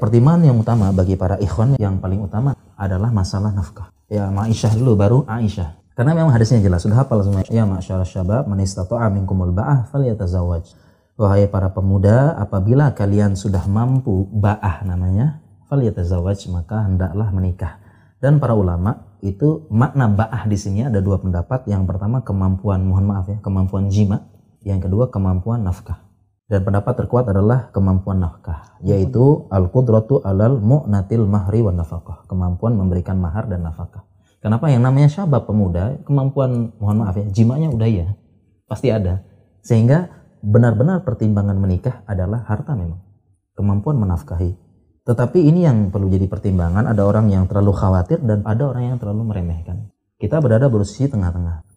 Pertimbangan yang utama bagi para ikhwan yang paling utama adalah masalah nafkah. Ya, Aisyah dulu baru Aisyah. Karena memang hadisnya jelas, sudah hafal semua. Ya masyarakat syabab, man istata'a minkumul ba'ah falyatazawwaj. Wahai para pemuda, apabila kalian sudah mampu ba'ah namanya, falyatazawwaj, maka hendaklah menikah. Dan para ulama itu makna ba'ah di sini ada dua pendapat. Yang pertama kemampuan, mohon maaf ya, kemampuan jima. Yang kedua kemampuan nafkah. Dan pendapat terkuat adalah kemampuan nafkah, yaitu al-qudratu alal mu'natil mahri wa nafkah, kemampuan memberikan mahar dan nafkah. Kenapa yang namanya syabab pemuda, kemampuan mohon maaf ya, jimanya udah ya, pasti ada. Sehingga benar-benar pertimbangan menikah adalah harta memang, kemampuan menafkahi. Tetapi ini yang perlu jadi pertimbangan, ada orang yang terlalu khawatir dan ada orang yang terlalu meremehkan. Kita berada berusia tengah-tengah